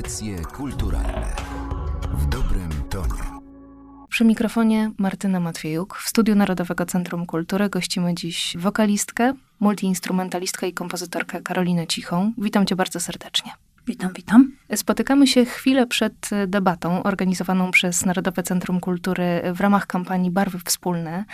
Audycje kulturalne w dobrym tonie. Przy mikrofonie Martyna Matwiejuk. W Studiu Narodowego Centrum Kultury gościmy dziś wokalistkę, multiinstrumentalistkę i kompozytorkę Karolinę Cichą. Witam cię bardzo serdecznie. Witam, witam. Spotykamy się chwilę przed debatą organizowaną przez Narodowe Centrum Kultury w ramach kampanii Barwy Wspólne.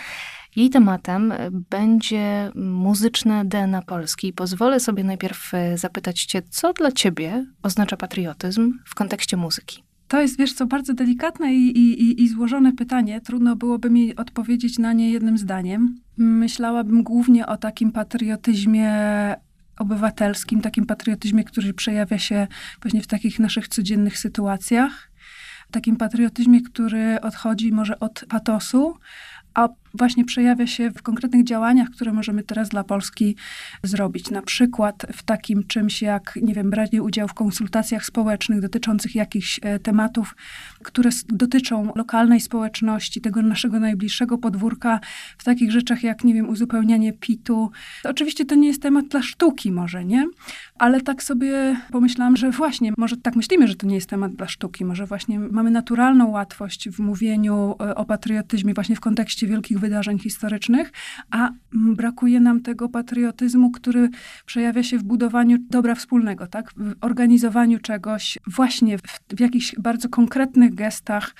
Jej tematem będzie muzyczne DNA Polski. Pozwolę sobie najpierw zapytać Cię, co dla Ciebie oznacza patriotyzm w kontekście muzyki? To jest, wiesz co, bardzo delikatne i, i, i złożone pytanie. Trudno byłoby mi odpowiedzieć na nie jednym zdaniem. Myślałabym głównie o takim patriotyzmie obywatelskim, takim patriotyzmie, który przejawia się właśnie w takich naszych codziennych sytuacjach. Takim patriotyzmie, który odchodzi może od patosu, a właśnie przejawia się w konkretnych działaniach, które możemy teraz dla Polski zrobić. Na przykład w takim czymś jak, nie wiem, branie udziału w konsultacjach społecznych dotyczących jakichś e, tematów, które dotyczą lokalnej społeczności, tego naszego najbliższego podwórka, w takich rzeczach jak, nie wiem, uzupełnianie PIT-u. Oczywiście to nie jest temat dla sztuki może, nie? Ale tak sobie pomyślałam, że właśnie, może tak myślimy, że to nie jest temat dla sztuki, może właśnie mamy naturalną łatwość w mówieniu e, o patriotyzmie właśnie w kontekście wielkich wydarzeń historycznych, a brakuje nam tego patriotyzmu, który przejawia się w budowaniu dobra wspólnego, tak? W organizowaniu czegoś właśnie w, w jakichś bardzo konkretnych gestach,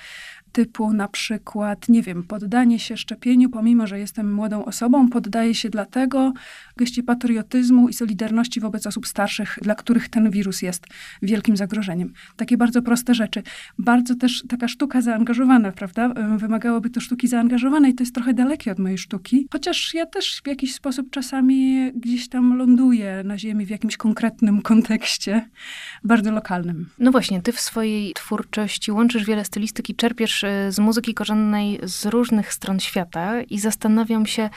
typu na przykład, nie wiem, poddanie się szczepieniu, pomimo że jestem młodą osobą, poddaję się dlatego geście patriotyzmu i solidarności wobec osób starszych, dla których ten wirus jest wielkim zagrożeniem. Takie bardzo proste rzeczy. Bardzo też taka sztuka zaangażowana, prawda? Wymagałoby to sztuki zaangażowanej. To jest trochę dalekie od mojej sztuki, chociaż ja też w jakiś sposób czasami gdzieś tam ląduję na ziemi w jakimś konkretnym kontekście, bardzo lokalnym. No właśnie, ty w swojej twórczości łączysz wiele stylistyki, czerpiesz Y, z muzyki korzennej z różnych stron świata i zastanawiam się,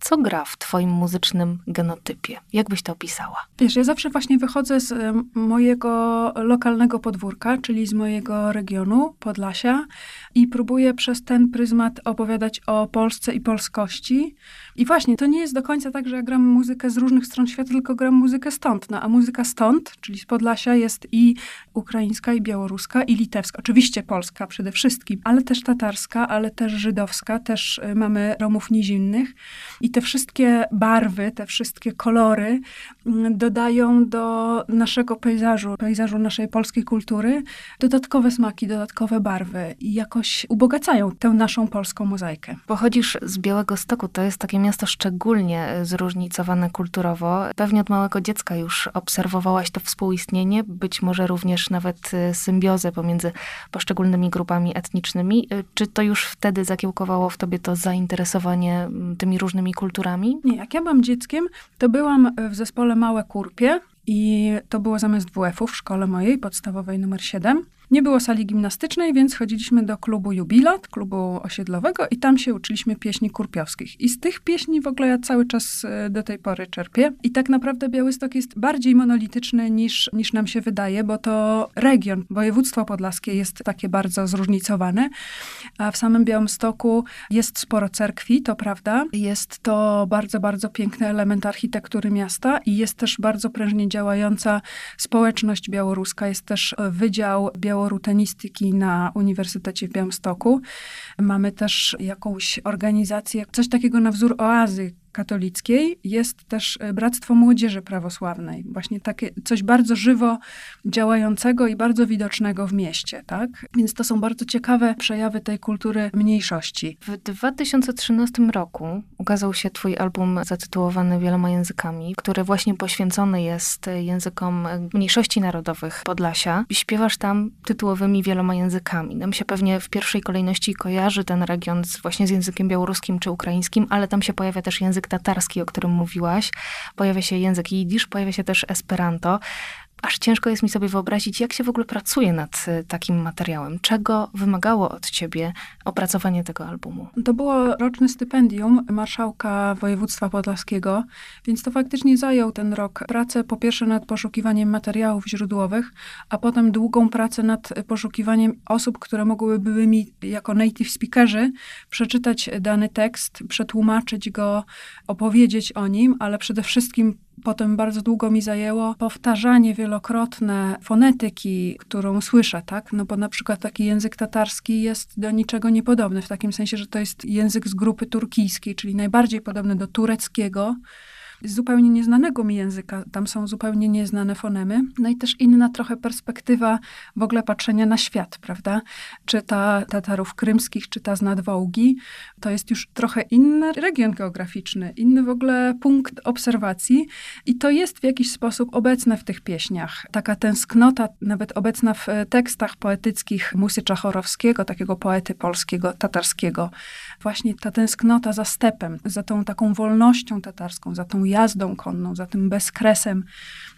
co gra w twoim muzycznym genotypie? Jak byś to opisała? Wiesz, ja zawsze właśnie wychodzę z mojego lokalnego podwórka, czyli z mojego regionu, Podlasia i próbuję przez ten pryzmat opowiadać o Polsce i polskości. I właśnie, to nie jest do końca tak, że ja gram muzykę z różnych stron świata, tylko gram muzykę stąd. No, a muzyka stąd, czyli z Podlasia, jest i ukraińska, i białoruska, i litewska. Oczywiście polska przede wszystkim, ale też tatarska, ale też żydowska, też y, mamy Romów nizinnych. I te wszystkie barwy, te wszystkie kolory mm, dodają do naszego pejzażu, pejzażu naszej polskiej kultury, dodatkowe smaki, dodatkowe barwy i jakoś ubogacają tę naszą polską mozaikę. Pochodzisz z Białego Stoku, to jest takie miasto szczególnie zróżnicowane kulturowo. Pewnie od małego dziecka już obserwowałaś to współistnienie, być może również nawet y, symbiozę pomiędzy poszczególnymi grupami etnicznymi. Y, czy to już wtedy zakiełkowało w tobie to zainteresowanie mm, tymi różnymi kulturami? Nie, jak ja byłam dzieckiem, to byłam w zespole Małe Kurpie i to było zamiast WF-u w szkole mojej, podstawowej numer 7. Nie było sali gimnastycznej, więc chodziliśmy do klubu Jubilat, klubu osiedlowego i tam się uczyliśmy pieśni kurpiowskich. I z tych pieśni w ogóle ja cały czas e, do tej pory czerpię. I tak naprawdę Białystok jest bardziej monolityczny niż, niż nam się wydaje, bo to region, województwo podlaskie jest takie bardzo zróżnicowane, a w samym Białymstoku jest sporo cerkwi, to prawda. Jest to bardzo, bardzo piękny element architektury miasta i jest też bardzo prężnie działająca społeczność białoruska. Jest też e, wydział białoruski białorutenistyki na Uniwersytecie w Białymstoku. Mamy też jakąś organizację, coś takiego na wzór oazy katolickiej jest też e, Bractwo Młodzieży Prawosławnej. Właśnie takie coś bardzo żywo działającego i bardzo widocznego w mieście, tak? Więc to są bardzo ciekawe przejawy tej kultury mniejszości. W 2013 roku ukazał się twój album zatytułowany Wieloma Językami, który właśnie poświęcony jest językom mniejszości narodowych Podlasia. Śpiewasz tam tytułowymi wieloma językami. Nam się pewnie w pierwszej kolejności kojarzy ten region z, właśnie z językiem białoruskim czy ukraińskim, ale tam się pojawia też język język tatarski, o którym mówiłaś, pojawia się język jidysz, pojawia się też esperanto aż ciężko jest mi sobie wyobrazić, jak się w ogóle pracuje nad y, takim materiałem. Czego wymagało od ciebie opracowanie tego albumu? To było roczne stypendium marszałka województwa podlaskiego, więc to faktycznie zajął ten rok pracę po pierwsze nad poszukiwaniem materiałów źródłowych, a potem długą pracę nad poszukiwaniem osób, które mogłyby mi jako native speakerzy przeczytać dany tekst, przetłumaczyć go, opowiedzieć o nim, ale przede wszystkim Potem bardzo długo mi zajęło powtarzanie wielokrotne fonetyki, którą słyszę, tak? No bo na przykład taki język tatarski jest do niczego niepodobny, w takim sensie, że to jest język z grupy turkijskiej, czyli najbardziej podobny do tureckiego, zupełnie nieznanego mi języka. Tam są zupełnie nieznane fonemy. No i też inna trochę perspektywa w ogóle patrzenia na świat, prawda? Czy ta Tatarów krymskich, czy ta z nadwołgi, to jest już trochę inny region geograficzny, inny w ogóle punkt obserwacji i to jest w jakiś sposób obecne w tych pieśniach. Taka tęsknota, nawet obecna w tekstach poetyckich Musy Czachorowskiego, takiego poety polskiego, tatarskiego. Właśnie ta tęsknota za stepem, za tą taką wolnością tatarską, za tą jazdą konną, za tym bezkresem,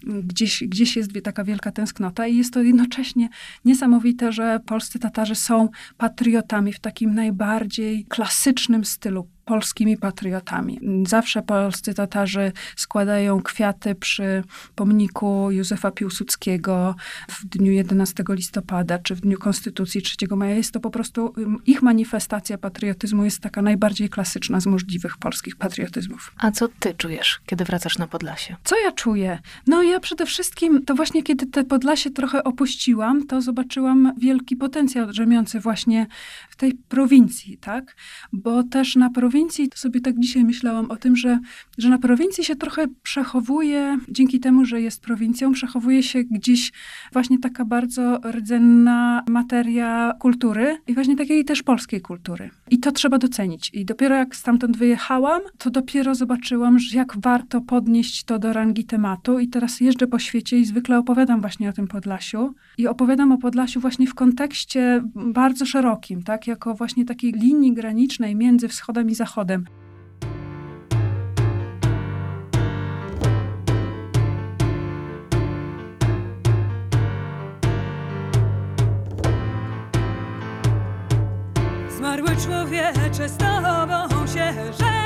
gdzieś, gdzieś jest taka wielka tęsknota i jest to jednocześnie niesamowite, że polscy Tatarzy są patriotami w takim najbardziej klasycznym stylu polskimi patriotami. Zawsze polscy Tatarzy składają kwiaty przy pomniku Józefa Piłsudskiego w dniu 11 listopada, czy w dniu Konstytucji 3 maja. Jest to po prostu, ich manifestacja patriotyzmu jest taka najbardziej klasyczna z możliwych polskich patriotyzmów. A co ty czujesz, kiedy wracasz na Podlasie? Co ja czuję? No ja przede wszystkim, to właśnie kiedy te Podlasie trochę opuściłam, to zobaczyłam wielki potencjał drzemiący właśnie w tej prowincji, tak? Bo też na prowincji prowincji, to sobie tak dzisiaj myślałam o tym, że, że na prowincji się trochę przechowuje, dzięki temu, że jest prowincją, przechowuje się gdzieś właśnie taka bardzo rdzenna materia kultury i właśnie takiej też polskiej kultury. I to trzeba docenić. I dopiero jak stamtąd wyjechałam, to dopiero zobaczyłam, jak warto podnieść to do rangi tematu. I teraz jeżdżę po świecie i zwykle opowiadam właśnie o tym Podlasiu. I opowiadam o Podlasiu właśnie w kontekście bardzo szerokim, tak? Jako właśnie takiej linii granicznej między wschodem i zachodem. Zmarły człowiecze, z tobą się żegnamy.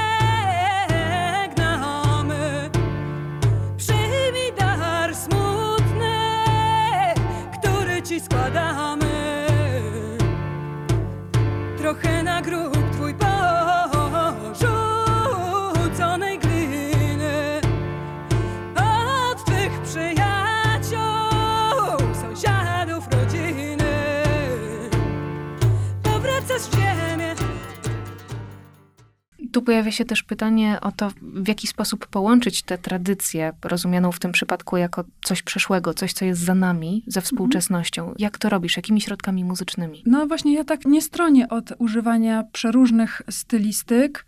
Pojawia się też pytanie o to, w jaki sposób połączyć tę tradycję, rozumianą w tym przypadku jako coś przeszłego, coś, co jest za nami, ze współczesnością. Jak to robisz? Jakimi środkami muzycznymi? No właśnie, ja tak nie stronię od używania przeróżnych stylistyk,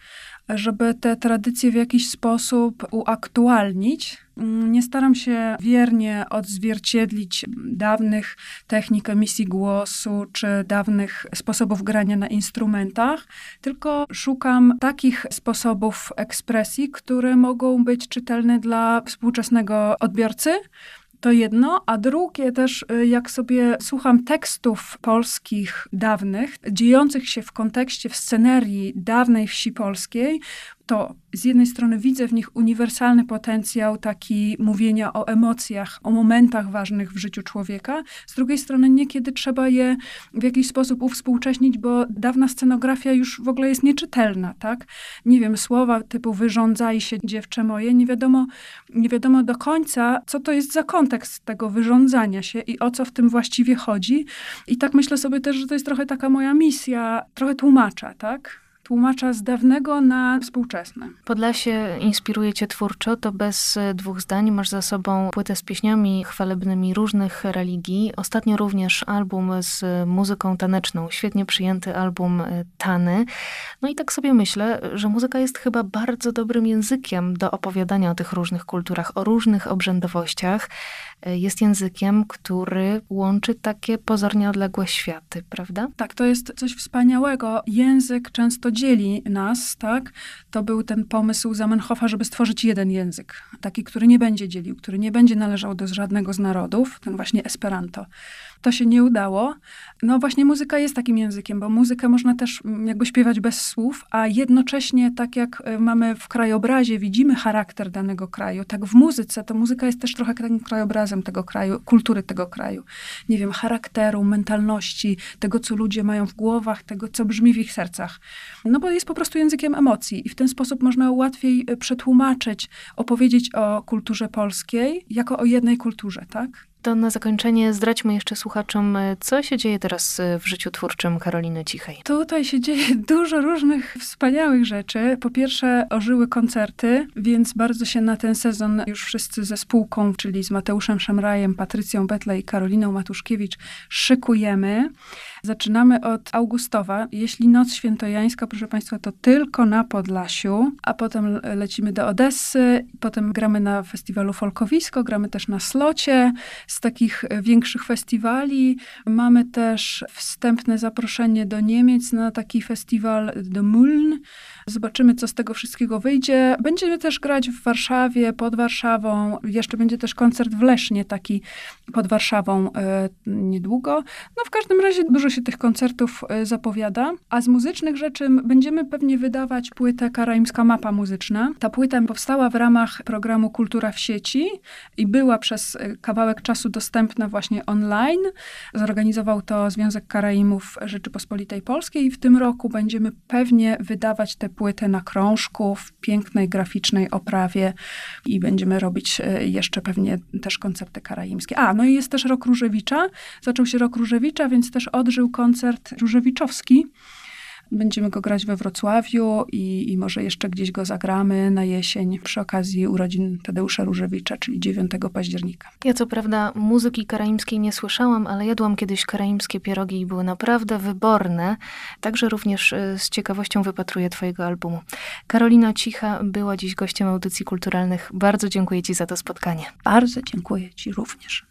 żeby te tradycje w jakiś sposób uaktualnić. Mm, Nie staram się wiernie odzwierciedlić dawnych technik emisji głosu czy dawnych sposobów grania na instrumentach, tylko szukam takich sposobów ekspresji, które mogą być czytelne dla współczesnego odbiorcy. To jedno, a drugie też, y, jak sobie słucham tekstów polskich dawnych, dziejących się w kontekście, w scenerii dawnej wsi polskiej, to z jednej strony widzę w nich uniwersalny potencjał taki mówienia o emocjach, o momentach ważnych w życiu człowieka. Z drugiej strony niekiedy trzeba je w jakiś sposób uwspółcześnić, bo dawna scenografia już w ogóle jest nieczytelna, tak? Nie wiem, słowa typu wyrządzaj się dziewczę moje, nie wiadomo, nie wiadomo do końca, co to jest za kontekst tego wyrządzania się i o co w tym właściwie chodzi. I tak myślę sobie też, że to jest trochę taka moja misja, trochę tłumacza, tak? Tłumacza z dawnego na współczesne. Podlasie inspiruje cię twórczo, to bez e, dwóch zdań masz za sobą płytę z pieśniami chwalebnymi różnych religii. Ostatnio również album z muzyką taneczną, świetnie przyjęty album e, Tany. No i tak sobie myślę, że muzyka jest chyba bardzo dobrym językiem do opowiadania o tych różnych kulturach, o różnych obrzędowościach. E, Jest językiem, który łączy takie pozornie odległe światy, prawda? Tak, to jest coś wspaniałego. Język często dzieli nas, tak? To był ten pomysł Zamenhofa, żeby stworzyć jeden język. Taki, który nie będzie dzielił, który nie będzie należał do żadnego z narodów, ten właśnie Esperanto. To się nie udało. No właśnie muzyka jest takim językiem, bo muzykę można też mm, jakby śpiewać bez słów, a jednocześnie tak jak y, mamy w krajobrazie, widzimy charakter danego kraju, tak w muzyce, to muzyka jest też trochę takim krajobrazem tego kraju, kultury tego kraju. Nie wiem, charakteru, mentalności, tego, co ludzie mają w głowach, tego, co brzmi w ich sercach. No bo jest po prostu językiem emocji i w ten sposób można łatwiej y, przetłumaczyć, opowiedzieć o kulturze polskiej jako o jednej kulturze, tak? To na zakończenie zdradźmy jeszcze słuchaczom, e, co się dzieje teraz e, w życiu twórczym Karoliny Cichej. Tutaj się dzieje dużo różnych wspaniałych rzeczy. Po pierwsze, ożyły koncerty, więc bardzo się na ten sezon już wszyscy ze spółką, czyli z Mateuszem Szemrajem, Patrycją Betle i Karoliną Matuszkiewicz, szykujemy. Zaczynamy od Augustowa. Jeśli Noc Świętojańska, proszę Państwa, to tylko na Podlasiu, a potem lecimy do Odessy, potem gramy na festiwalu Folkowisko, gramy też na Slocie. Z takich większych festiwali mamy też wstępne zaproszenie do Niemiec na taki festiwal do Muln. Zobaczymy, co z tego wszystkiego wyjdzie. Będziemy też grać w Warszawie, pod Warszawą. Jeszcze będzie też koncert w Lesznie, taki pod Warszawą e, niedługo. No w każdym razie dużo się tych koncertów e, zapowiada. A z muzycznych rzeczy będziemy pewnie wydawać płytę Karaimska Mapa Muzyczna. Ta płyta powstała w ramach programu Kultura w sieci i była przez e, kawałek czasu dostępna właśnie online. Zorganizował to Związek Karaimów Rzeczypospolitej Polskiej i w tym roku będziemy pewnie wydawać tę płytę na krążku w pięknej graficznej oprawie i będziemy robić e, jeszcze pewnie też koncerty karaimskie. A, no i jest też rok Różewicza. Zaczął się rok Różewicza, więc też odżył koncert różewiczowski. Będziemy go grać we Wrocławiu i, i, może jeszcze gdzieś go zagramy na jesień przy okazji urodzin Tadeusza Różewicza, czyli 9 października. Ja co prawda muzyki karaimskiej nie słyszałam, ale jadłam kiedyś karaimskie pierogi i były naprawdę wyborne. Także również y, z ciekawością wypatruję twojego albumu. Karolina Cicha była dziś gościem audycji kulturalnych. Bardzo dziękuję ci za to spotkanie. Bardzo dziękuję ci również.